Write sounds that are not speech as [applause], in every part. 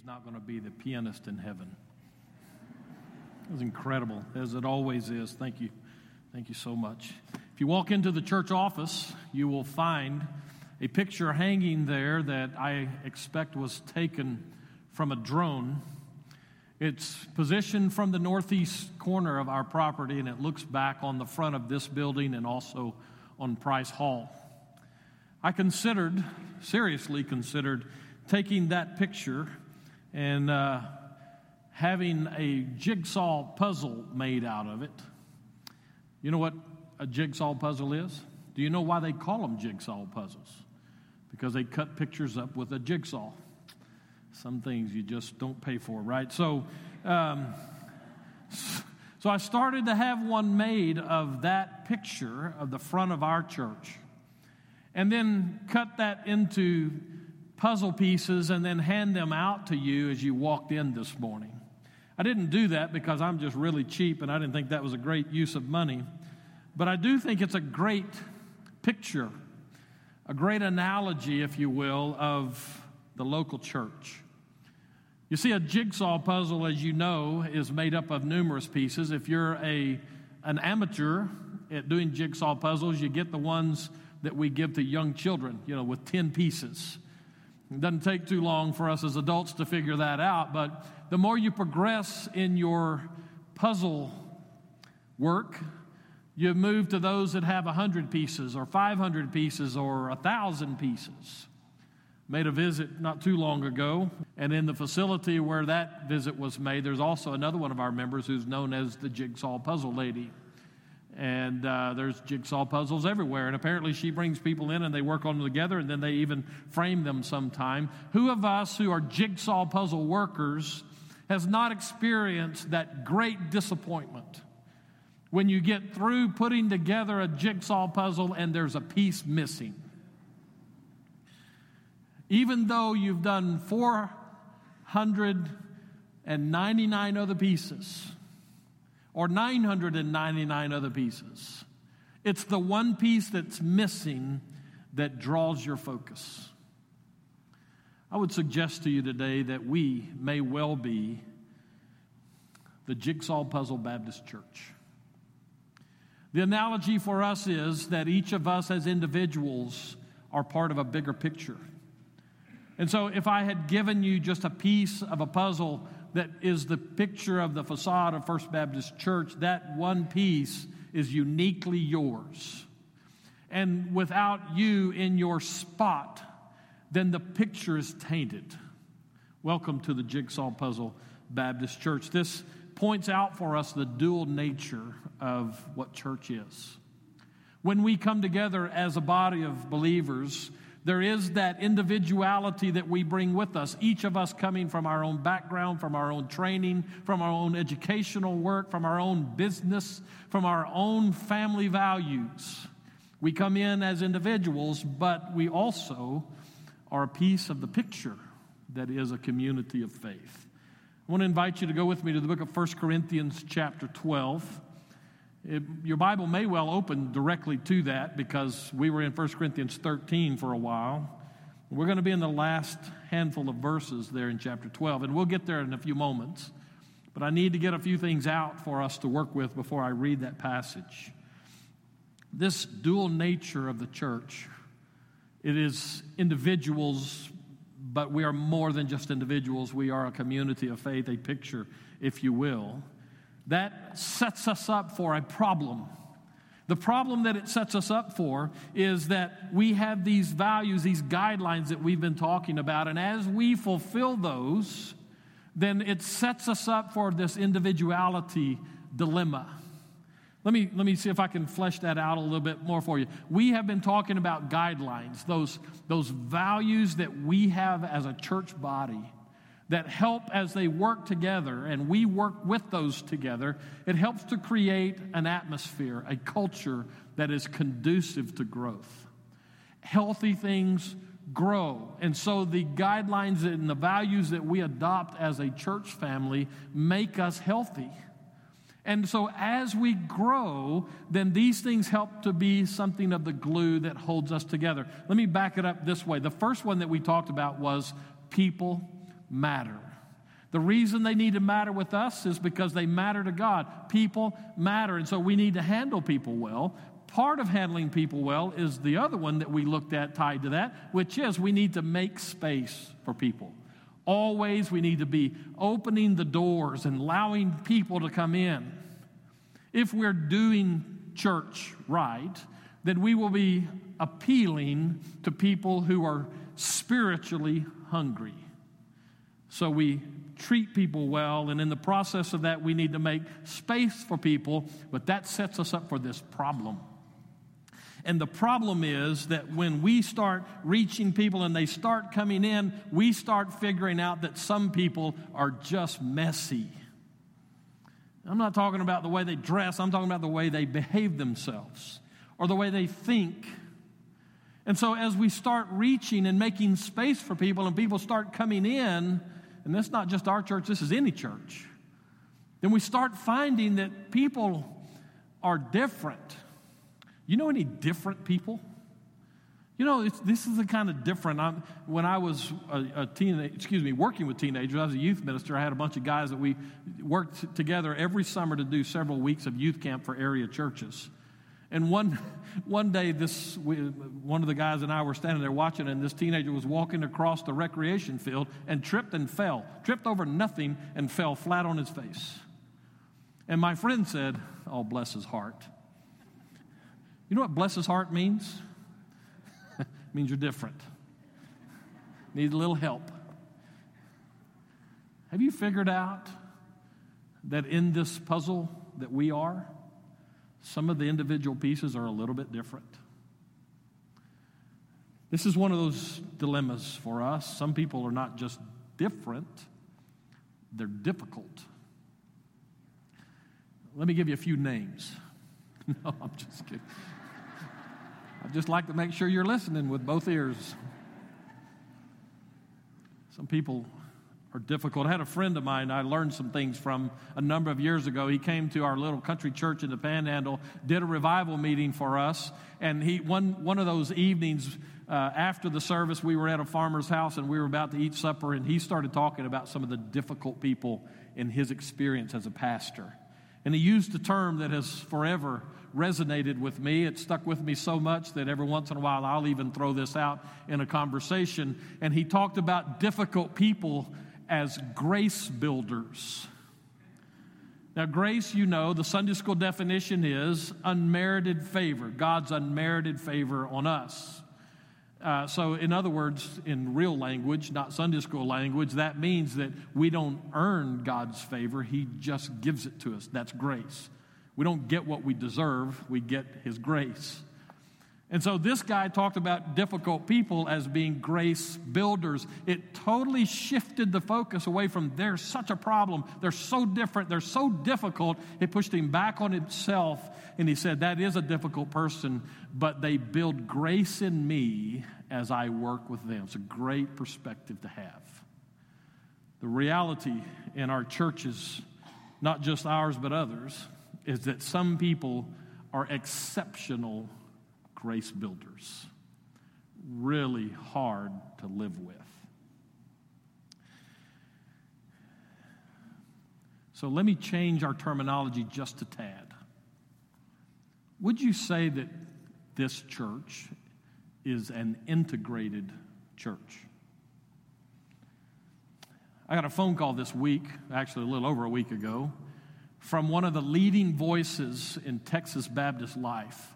Dave's not going to be the pianist in heaven. It was incredible, as it always is. Thank you. Thank you so much. If you walk into the church office, you will find a picture hanging there that I expect was taken from a drone. It's positioned from the northeast corner of our property, and it looks back on the front of this building and also on Price Hall. I considered, seriously considered, taking that picture and uh, having a jigsaw puzzle made out of it. You know what a jigsaw puzzle is? Do you know why they call them jigsaw puzzles? Because they cut pictures up with a jigsaw. Some things you just don't pay for, right? So, um, so I started to have one made of that picture of the front of our church, and then cut that into puzzle pieces and then hand them out to you as you walked in this morning. I didn't do that because I'm just really cheap and I didn't think that was a great use of money. But I do think it's a great picture, a great analogy, if you will, of the local church. You see, a jigsaw puzzle, as you know, is made up of numerous pieces. If you're a, an amateur at doing jigsaw puzzles, you get the ones that we give to young children, you know, with 10 pieces. It doesn't take too long for us as adults to figure that out, but the more you progress in your puzzle work, you move to those that have 100 pieces or 500 pieces or 1,000 pieces made a visit not too long ago, and in the facility where that visit was made, there's also another one of our members who's known as the Jigsaw Puzzle Lady. And uh, there's jigsaw puzzles everywhere. And apparently, she brings people in and they work on them together and then they even frame them sometime. Who of us who are jigsaw puzzle workers has not experienced that great disappointment when you get through putting together a jigsaw puzzle and there's a piece missing? even though you've done 499 other pieces or 999 other pieces. It's the one piece that's missing that draws your focus. I would suggest to you today that we may well be the Jigsaw Puzzle Baptist Church. The analogy for us is that each of us as individuals are part of a bigger picture. And so, if I had given you just a piece of a puzzle that is the picture of the facade of First Baptist Church, that one piece is uniquely yours. And without you in your spot, then the picture is tainted. Welcome to the Jigsaw Puzzle Baptist Church. This points out for us the dual nature of what church is. When we come together as a body of believers, there is that individuality that we bring with us, each of us coming from our own background, from our own training, from our own educational work, from our own business, from our own family values. We come in as individuals, but we also are a piece of the picture that is a community of faith. I want to invite you to go with me to the book of 1 Corinthians, chapter 12. It, your Bible may well open directly to that because we were in 1 Corinthians 13 for a while. We're going to be in the last handful of verses there in chapter 12, and we'll get there in a few moments. But I need to get a few things out for us to work with before I read that passage. This dual nature of the church, it is individuals, but we are more than just individuals. We are a community of faith, a picture, if you will that sets us up for a problem. The problem that it sets us up for is that we have these values, these guidelines that we've been talking about, and as we fulfill those, then it sets us up for this individuality dilemma. Let me, let me see if I can flesh that out a little bit more for you. We have been talking about guidelines, those, those values that we have as a church body that help as they work together, and we work with those together, it helps to create an atmosphere, a culture that is conducive to growth. Healthy things grow. And so the guidelines and the values that we adopt as a church family make us healthy. And so as we grow, then these things help to be something of the glue that holds us together. Let me back it up this way. The first one that we talked about was people matter. The reason they need to matter with us is because they matter to God. People matter, and so we need to handle people well. Part of handling people well is the other one that we looked at tied to that, which is we need to make space for people. Always we need to be opening the doors and allowing people to come in. If we're doing church right, then we will be appealing to people who are spiritually hungry. So we treat people well, and in the process of that, we need to make space for people, but that sets us up for this problem. And the problem is that when we start reaching people and they start coming in, we start figuring out that some people are just messy. I'm not talking about the way they dress, I'm talking about the way they behave themselves or the way they think. And so, as we start reaching and making space for people, and people start coming in, and that's not just our church, this is any church, then we start finding that people are different. You know any different people? You know, this is the kind of different. I'm, when I was a, a teenage, excuse me, working with teenagers, I was a youth minister. I had a bunch of guys that we worked together every summer to do several weeks of youth camp for area churches. And one, one day, this one of the guys and I were standing there watching, and this teenager was walking across the recreation field and tripped and fell, tripped over nothing and fell flat on his face. And my friend said, "Oh, bless his heart." You know what bless his heart means? it [laughs] means you're different. Need a little help. Have you figured out that in this puzzle that we are, some of the individual pieces are a little bit different? This is one of those dilemmas for us. Some people are not just different, they're difficult. Let me give you a few names. [laughs] no, I'm just kidding. I'd just like to make sure you're listening with both ears. Some people are difficult. I had a friend of mine I learned some things from a number of years ago. He came to our little country church in the Panhandle, did a revival meeting for us, and he one one of those evenings uh, after the service, we were at a farmer's house and we were about to eat supper, and he started talking about some of the difficult people in his experience as a pastor. And he used a term that has forever resonated with me. It stuck with me so much that every once in a while I'll even throw this out in a conversation. And he talked about difficult people as grace builders. Now, grace, you know, the Sunday school definition is unmerited favor, God's unmerited favor on us. Uh, so, in other words, in real language, not Sunday school language, that means that we don't earn God's favor. He just gives it to us. That's grace. We don't get what we deserve, we get His grace. And so this guy talked about difficult people as being grace builders. It totally shifted the focus away from they're such a problem, they're so different, they're so difficult. It pushed him back on himself, and he said, That is a difficult person, but they build grace in me as I work with them. It's a great perspective to have. The reality in our churches, not just ours, but others, is that some people are exceptional grace builders, really hard to live with. So let me change our terminology just a tad. Would you say that this church is an integrated church? I got a phone call this week, actually a little over a week ago, from one of the leading voices in Texas Baptist life.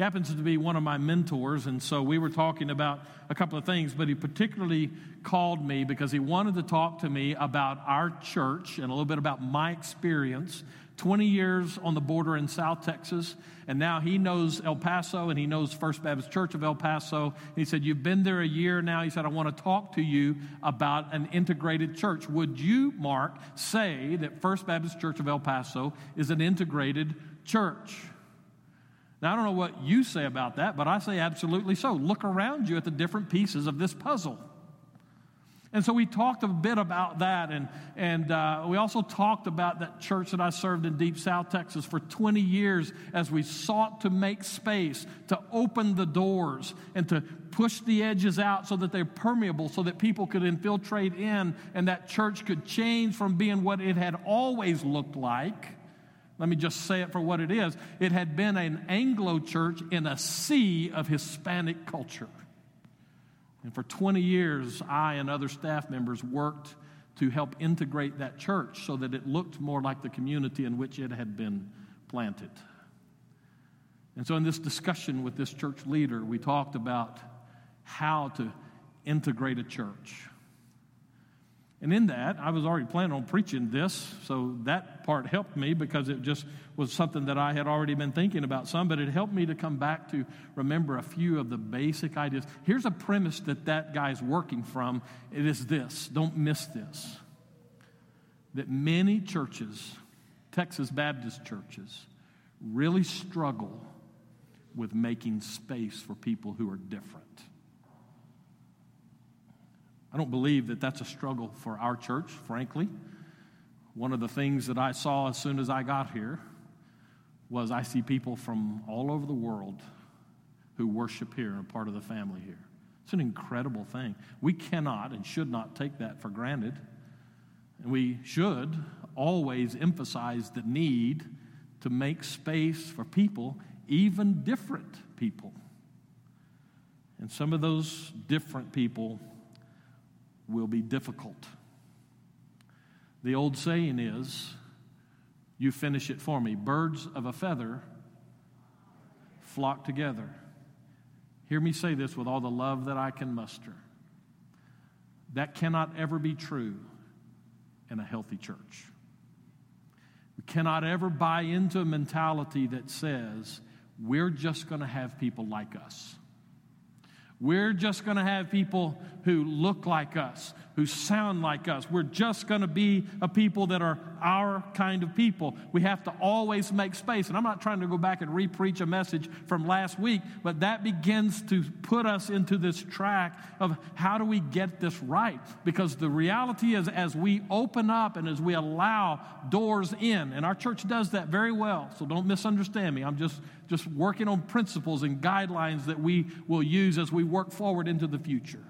He happens to be one of my mentors, and so we were talking about a couple of things, but he particularly called me because he wanted to talk to me about our church and a little bit about my experience 20 years on the border in South Texas, and now he knows El Paso and he knows First Baptist Church of El Paso. And he said, You've been there a year now. He said, I want to talk to you about an integrated church. Would you, Mark, say that First Baptist Church of El Paso is an integrated church? Now, I don't know what you say about that, but I say absolutely so. Look around you at the different pieces of this puzzle. And so we talked a bit about that, and, and uh, we also talked about that church that I served in Deep South Texas for 20 years as we sought to make space, to open the doors, and to push the edges out so that they're permeable, so that people could infiltrate in, and that church could change from being what it had always looked like. Let me just say it for what it is. It had been an Anglo church in a sea of Hispanic culture. And for 20 years, I and other staff members worked to help integrate that church so that it looked more like the community in which it had been planted. And so, in this discussion with this church leader, we talked about how to integrate a church. And in that, I was already planning on preaching this, so that part helped me because it just was something that I had already been thinking about some, but it helped me to come back to remember a few of the basic ideas. Here's a premise that that guy's working from it is this don't miss this. That many churches, Texas Baptist churches, really struggle with making space for people who are different. I don't believe that that's a struggle for our church, frankly. One of the things that I saw as soon as I got here was I see people from all over the world who worship here and are part of the family here. It's an incredible thing. We cannot and should not take that for granted. And we should always emphasize the need to make space for people, even different people. And some of those different people will be difficult. The old saying is, you finish it for me. Birds of a feather flock together. Hear me say this with all the love that I can muster. That cannot ever be true in a healthy church. We cannot ever buy into a mentality that says we're just going to have people like us. We're just going to have people who look like us, who sound like us. We're just going to be a people that are our kind of people. We have to always make space. And I'm not trying to go back and repreach a message from last week, but that begins to put us into this track of how do we get this right? Because the reality is, as we open up and as we allow doors in, and our church does that very well, so don't misunderstand me. I'm just, just working on principles and guidelines that we will use as we work forward into the future.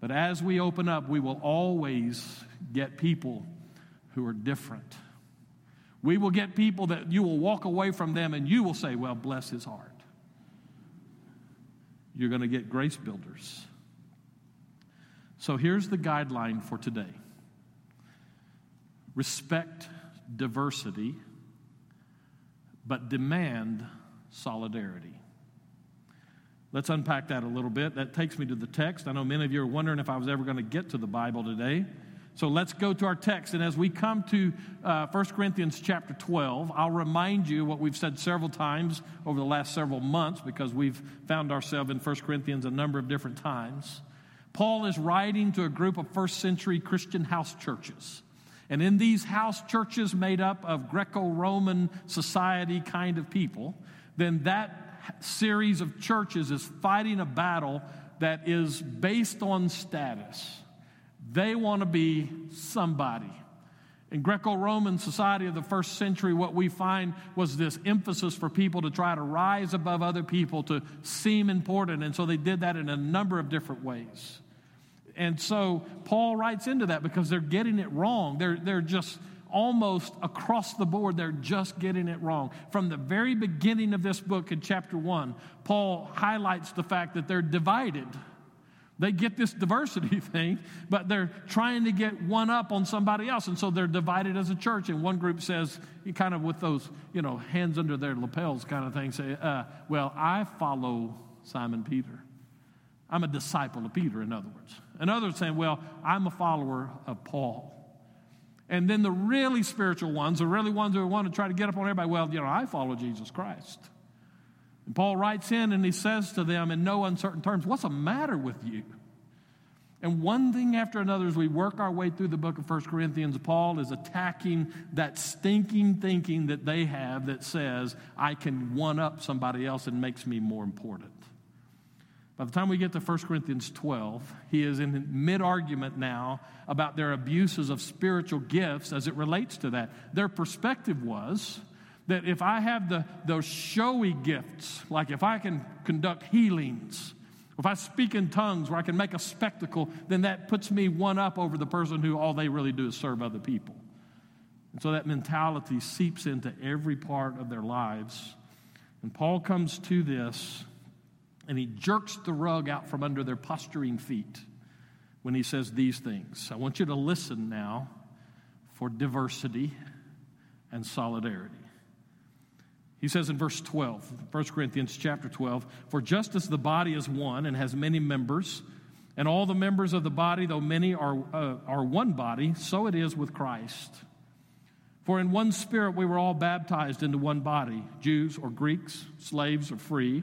But as we open up, we will always get people who are different. We will get people that you will walk away from them and you will say, Well, bless his heart. You're going to get grace builders. So here's the guideline for today respect diversity, but demand solidarity. Let's unpack that a little bit. That takes me to the text. I know many of you are wondering if I was ever going to get to the Bible today. So let's go to our text. And as we come to uh, 1 Corinthians chapter 12, I'll remind you what we've said several times over the last several months because we've found ourselves in 1 Corinthians a number of different times. Paul is writing to a group of first century Christian house churches. And in these house churches made up of Greco Roman society kind of people, then that series of churches is fighting a battle that is based on status. They want to be somebody. In Greco Roman society of the first century, what we find was this emphasis for people to try to rise above other people, to seem important. And so they did that in a number of different ways. And so Paul writes into that because they're getting it wrong. They're, they're just almost across the board, they're just getting it wrong. From the very beginning of this book in chapter one, Paul highlights the fact that they're divided. They get this diversity [laughs] thing, but they're trying to get one up on somebody else. And so they're divided as a church. And one group says, kind of with those, you know, hands under their lapels kind of thing, say, uh, well, I follow Simon Peter. I'm a disciple of Peter, in other words. And others saying, well, I'm a follower of Paul. And then the really spiritual ones, the really ones who want to try to get up on everybody, well, you know, I follow Jesus Christ. And Paul writes in and he says to them in no uncertain terms, What's the matter with you? And one thing after another, as we work our way through the book of 1 Corinthians, Paul is attacking that stinking thinking that they have that says, I can one up somebody else and makes me more important. By the time we get to 1 Corinthians 12, he is in mid argument now about their abuses of spiritual gifts as it relates to that. Their perspective was that if I have the, those showy gifts, like if I can conduct healings, if I speak in tongues where I can make a spectacle, then that puts me one up over the person who all they really do is serve other people. And so that mentality seeps into every part of their lives. And Paul comes to this and he jerks the rug out from under their posturing feet when he says these things. I want you to listen now for diversity and solidarity. He says in verse 12, 1 Corinthians chapter 12, For just as the body is one and has many members, and all the members of the body, though many, are, uh, are one body, so it is with Christ. For in one spirit we were all baptized into one body, Jews or Greeks, slaves or free,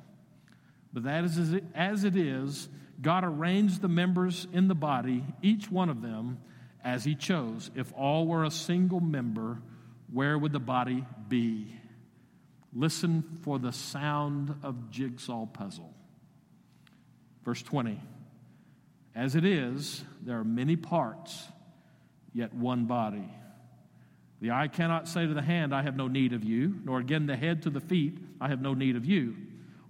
But that is as it is, God arranged the members in the body, each one of them, as He chose. If all were a single member, where would the body be? Listen for the sound of jigsaw puzzle. Verse 20 As it is, there are many parts, yet one body. The eye cannot say to the hand, I have no need of you, nor again the head to the feet, I have no need of you.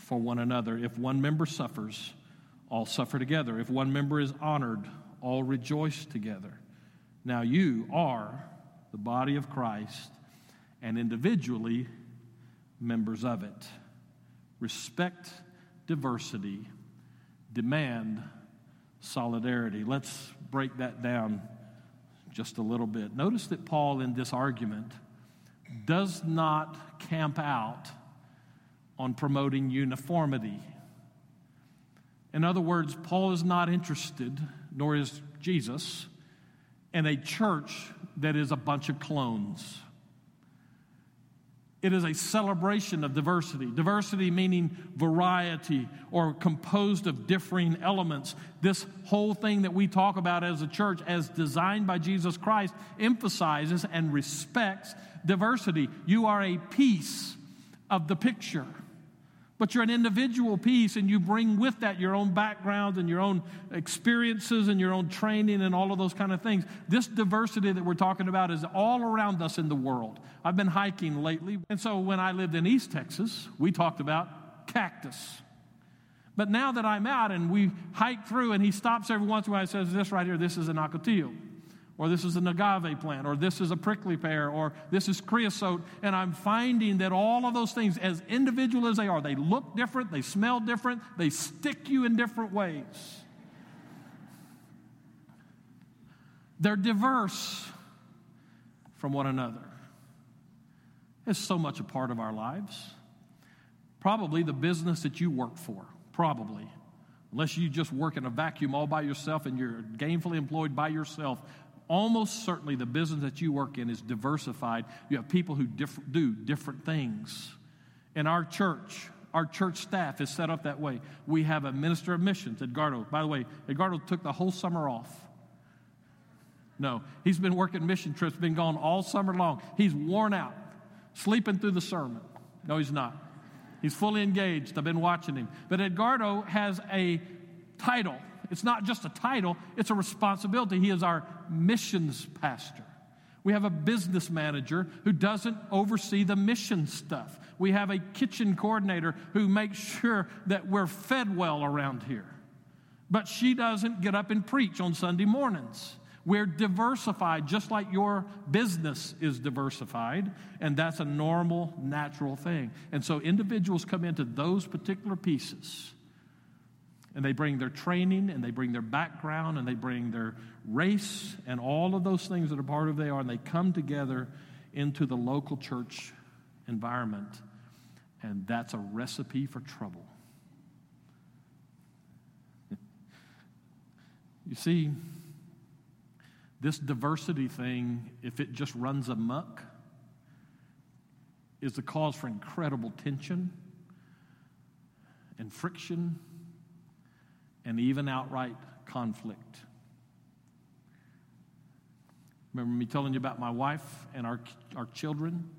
for one another. If one member suffers, all suffer together. If one member is honored, all rejoice together. Now you are the body of Christ and individually members of it respect diversity, demand solidarity. Let's break that down just a little bit. Notice that Paul, in this argument, does not camp out on promoting uniformity. In other words, Paul is not interested, nor is Jesus, in a church that is a bunch of clones. It is a celebration of diversity. Diversity meaning variety or composed of differing elements. This whole thing that we talk about as a church, as designed by Jesus Christ, emphasizes and respects diversity. You are a piece of the picture but you're an individual piece and you bring with that your own background and your own experiences and your own training and all of those kind of things. This diversity that we're talking about is all around us in the world. I've been hiking lately, and so when I lived in East Texas, we talked about cactus. But now that I'm out and we hike through, and he stops every once in a while and says, This right here, this is an ocotillo or this is an agave plant, or this is a prickly pear, or this is creosote. And I'm finding that all of those things, as individual as they are, they look different, they smell different, they stick you in different ways. They're diverse from one another. It's so much a part of our lives. Probably the business that you work for, probably. Unless you just work in a vacuum all by yourself and you're gainfully employed by yourself, almost certainly the business that you work in is diversified. You have people who diff- do different things. In our church, our church staff is set up that way. We have a minister of missions, Edgardo. By the way, Edgardo took the whole summer off. No, he's been working mission trips, been gone all summer long. He's worn out, sleeping through the sermon. No, he's not. He's fully engaged. I've been watching him. But Edgardo has a title it's not just a title, it's a responsibility. He is our missions pastor. We have a business manager who doesn't oversee the mission stuff. We have a kitchen coordinator who makes sure that we're fed well around here. But she doesn't get up and preach on Sunday mornings. We're diversified, just like your business is diversified, and that's a normal, natural thing. And so individuals come into those particular pieces, and they bring their training, and they bring their background, and they bring their race, and all of those things that are part of they are, and they come together into the local church environment, and that's a recipe for trouble. [laughs] you see, this diversity thing, if it just runs amuck, is the cause for incredible tension and friction and even outright conflict. Remember me telling you about my wife and our, our children?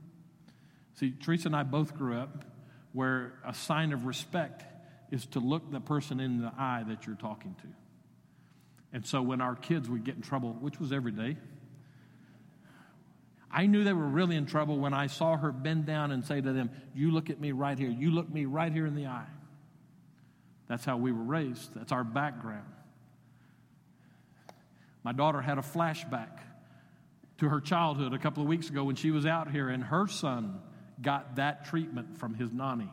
See, Teresa and I both grew up where a sign of respect is to look the person in the eye that you're talking to. And so when our kids would get in trouble, which was every day, I knew they were really in trouble when I saw her bend down and say to them, You look at me right here. You look me right here in the eye. That's how we were raised, that's our background. My daughter had a flashback to her childhood a couple of weeks ago when she was out here, and her son got that treatment from his nanny.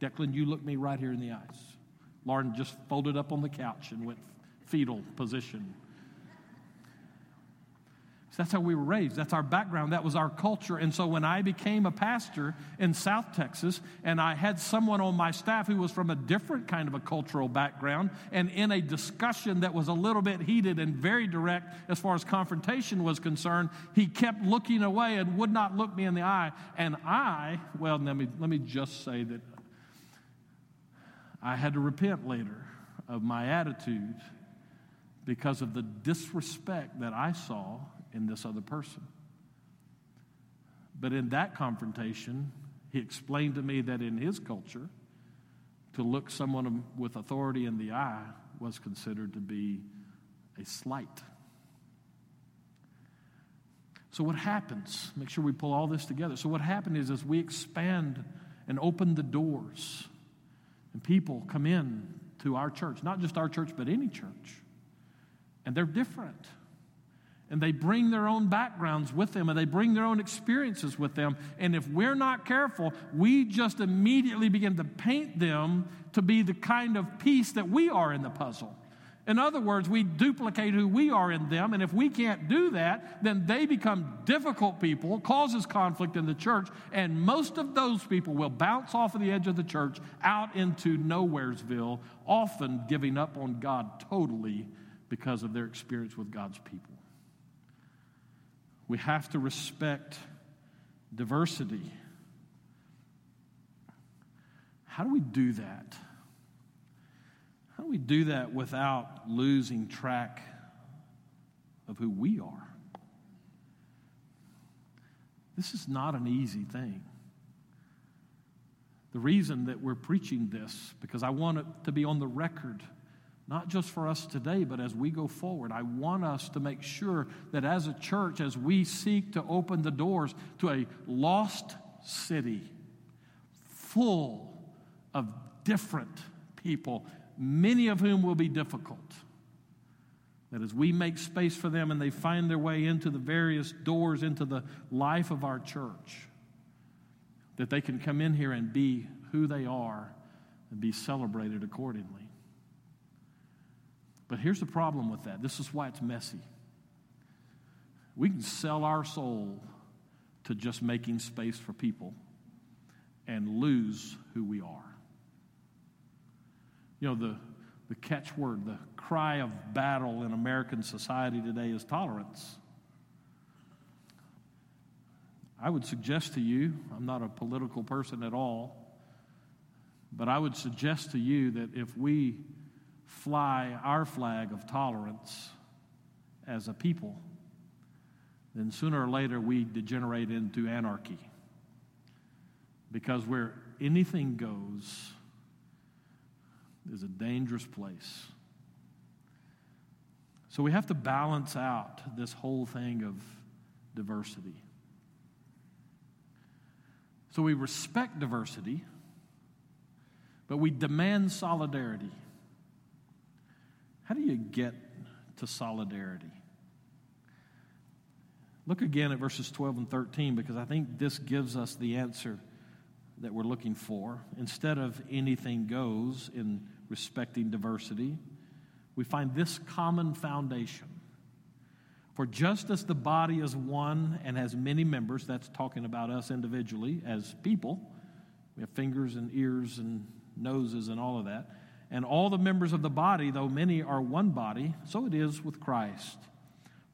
Declan, you look me right here in the eyes. Lauren just folded up on the couch and went fetal position. That's how we were raised. That's our background. That was our culture. And so when I became a pastor in South Texas and I had someone on my staff who was from a different kind of a cultural background, and in a discussion that was a little bit heated and very direct as far as confrontation was concerned, he kept looking away and would not look me in the eye. And I, well, let me, let me just say that I had to repent later of my attitude because of the disrespect that I saw in this other person. But in that confrontation, he explained to me that in his culture, to look someone with authority in the eye was considered to be a slight. So, what happens? Make sure we pull all this together. So, what happened is as we expand and open the doors, and people come in to our church, not just our church, but any church and they're different. And they bring their own backgrounds with them and they bring their own experiences with them. And if we're not careful, we just immediately begin to paint them to be the kind of piece that we are in the puzzle. In other words, we duplicate who we are in them, and if we can't do that, then they become difficult people, causes conflict in the church, and most of those people will bounce off of the edge of the church out into nowheresville, often giving up on God totally because of their experience with God's people. We have to respect diversity. How do we do that? How do we do that without losing track of who we are? This is not an easy thing. The reason that we're preaching this, because I want it to be on the record not just for us today, but as we go forward. I want us to make sure that as a church, as we seek to open the doors to a lost city full of different people, many of whom will be difficult, that as we make space for them and they find their way into the various doors into the life of our church, that they can come in here and be who they are and be celebrated accordingly. But here's the problem with that this is why it's messy. We can sell our soul to just making space for people and lose who we are. You know, the, the catchword, the cry of battle in American society today is tolerance. I would suggest to you, I'm not a political person at all, but I would suggest to you that if we fly our flag of tolerance as a people, then sooner or later we degenerate into anarchy. Because where anything goes is a dangerous place. So we have to balance out this whole thing of diversity. So we respect diversity, but we demand solidarity. How do you get to solidarity? Look again at verses 12 and 13 because I think this gives us the answer that we're looking for. Instead of anything goes in respecting diversity, we find this common foundation. For just as the body is one and has many members, that's talking about us individually as people, we have fingers and ears and noses and all of that. And all the members of the body, though many are one body, so it is with Christ.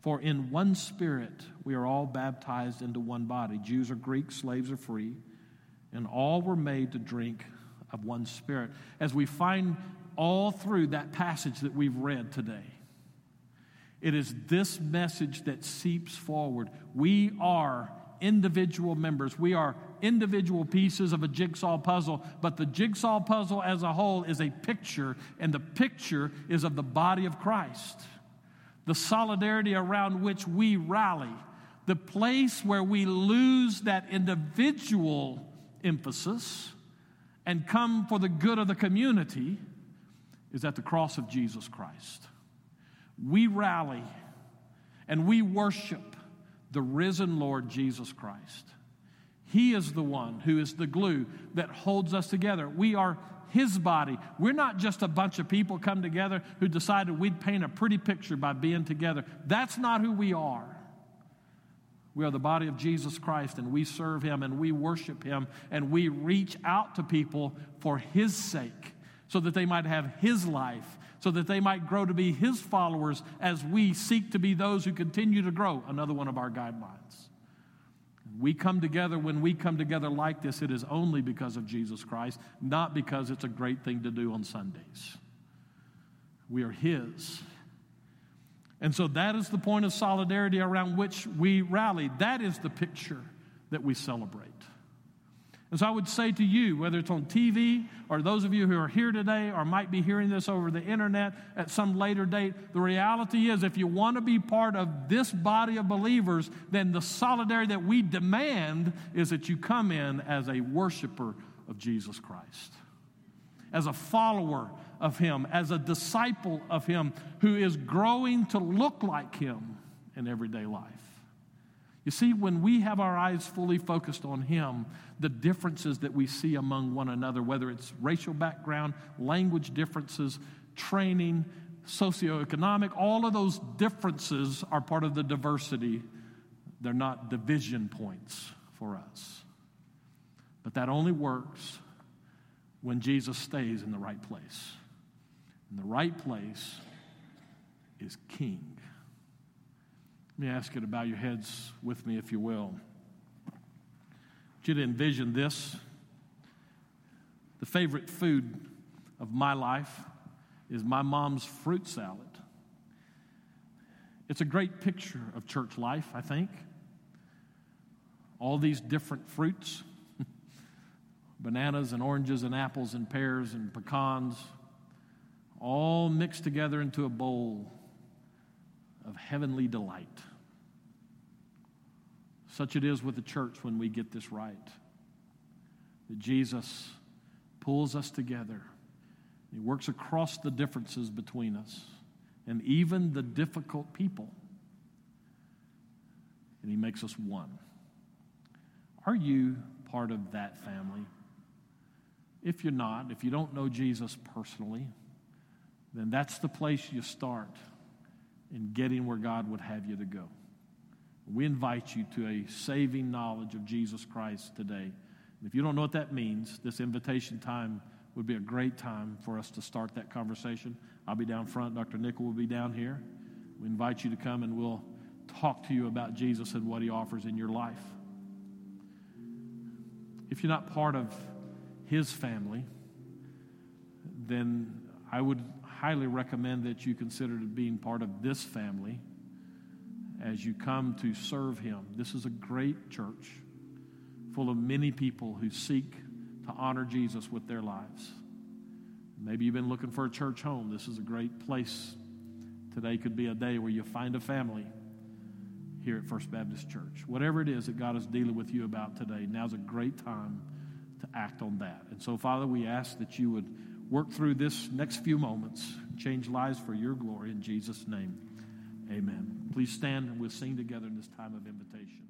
For in one spirit we are all baptized into one body Jews or Greeks, slaves or free, and all were made to drink of one spirit. As we find all through that passage that we've read today, it is this message that seeps forward. We are individual members. We are individual pieces of a jigsaw puzzle, but the jigsaw puzzle as a whole is a picture, and the picture is of the body of Christ. The solidarity around which we rally, the place where we lose that individual emphasis and come for the good of the community is at the cross of Jesus Christ. We rally and we worship the risen Lord Jesus Christ. He is the one who is the glue that holds us together. We are His body. We're not just a bunch of people come together who decided we'd paint a pretty picture by being together. That's not who we are. We are the body of Jesus Christ and we serve Him and we worship Him and we reach out to people for His sake so that they might have His life so that they might grow to be his followers as we seek to be those who continue to grow. Another one of our guidelines. We come together, when we come together like this, it is only because of Jesus Christ, not because it's a great thing to do on Sundays. We are His. And so that is the point of solidarity around which we rally. That is the picture that we celebrate. And so I would say to you, whether it's on TV or those of you who are here today or might be hearing this over the internet at some later date, the reality is if you want to be part of this body of believers, then the solidarity that we demand is that you come in as a worshiper of Jesus Christ, as a follower of Him, as a disciple of Him who is growing to look like Him in everyday life. You see, when we have our eyes fully focused on Him, the differences that we see among one another, whether it's racial background, language differences, training, socioeconomic, all of those differences are part of the diversity. They're not division points for us. But that only works when Jesus stays in the right place. And the right place is King. Let me ask you to bow your heads with me, if you will. Want you to envision this. The favorite food of my life is my mom's fruit salad. It's a great picture of church life, I think. All these different fruits [laughs] bananas and oranges and apples and pears and pecans, all mixed together into a bowl of heavenly delight. Such it is with the church when we get this right. That Jesus pulls us together. He works across the differences between us and even the difficult people. And He makes us one. Are you part of that family? If you're not, if you don't know Jesus personally, then that's the place you start in getting where God would have you to go. We invite you to a saving knowledge of Jesus Christ today. And if you don't know what that means, this invitation time would be a great time for us to start that conversation. I'll be down front, Dr. Nickel will be down here. We invite you to come and we'll talk to you about Jesus and what he offers in your life. If you're not part of his family, then I would highly recommend that you consider being part of this family as you come to serve him. This is a great church full of many people who seek to honor Jesus with their lives. Maybe you've been looking for a church home. This is a great place. Today could be a day where you find a family here at First Baptist Church. Whatever it is that God is dealing with you about today, now's a great time to act on that. And so, Father, we ask that you would work through this next few moments, change lives for your glory in Jesus' name. Amen. Please stand and we'll sing together in this time of invitation.